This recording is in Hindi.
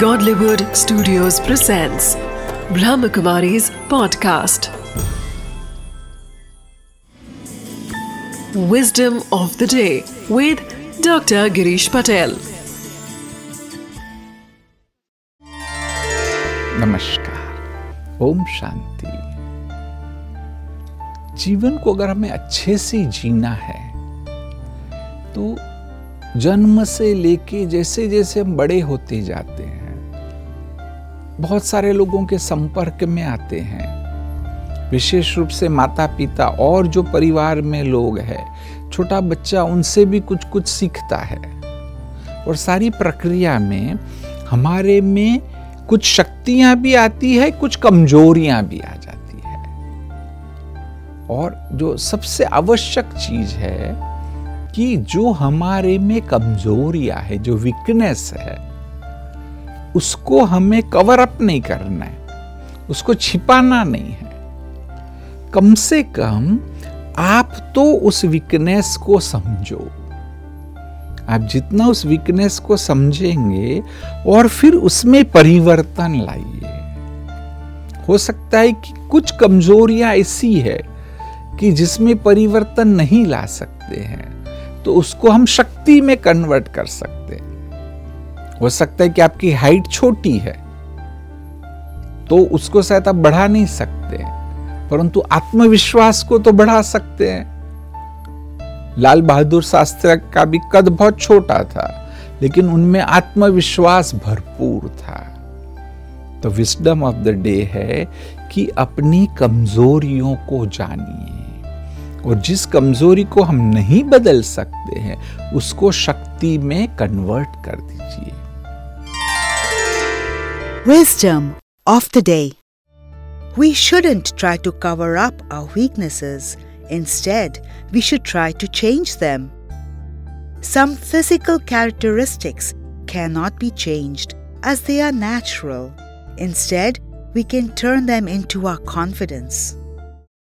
Godlywood Studios presents Brahmakumari's podcast. Wisdom of the day with Dr. Girish Patel. नमस्कार ओम शांति जीवन को अगर हमें अच्छे से जीना है तो जन्म से लेके जैसे जैसे हम बड़े होते जाते हैं बहुत सारे लोगों के संपर्क में आते हैं। विशेष रूप से माता पिता और जो परिवार में लोग हैं, छोटा बच्चा उनसे भी कुछ कुछ सीखता है। और सारी प्रक्रिया में हमारे में कुछ शक्तियाँ भी आती है, कुछ कमजोरियाँ भी आ जाती है। और जो सबसे आवश्यक चीज़ है कि जो हमारे में कमजोरियाँ है, जो वीकनेस है उसको हमें कवर अप नहीं करना है। उसको छिपाना नहीं है। कम से कम आप तो उस वीकनेस को समझो। आप जितना उस वीकनेस को समझेंगे और फिर उसमें परिवर्तन लाइए। हो सकता है कि कुछ कमजोरियाँ ऐसी है कि जिसमें परिवर्तन नहीं ला सकते हैं तो उसको हम शक्ति में कन्वर्ट कर सकते हैं। हो सकता है कि आपकी हाइट छोटी है तो उसको शायद आप बढ़ा नहीं सकते, परंतु आत्मविश्वास को तो बढ़ा सकते हैं। लाल बहादुर शास्त्री का भी कद बहुत छोटा था, लेकिन उनमें आत्मविश्वास भरपूर था। तो विस्डम ऑफ़ द डे है कि अपनी कमजोरियों को जानिए, और जिस कमज़ोरी को हम नहीं बदल सकते हैं, उसको शक्ति में कन्वर्ट कर दीजिए। Wisdom of the day. We shouldn't try to cover up our weaknesses. Instead, we should try to change them. Some physical characteristics cannot be changed as they are natural. Instead, we can turn them into our confidence.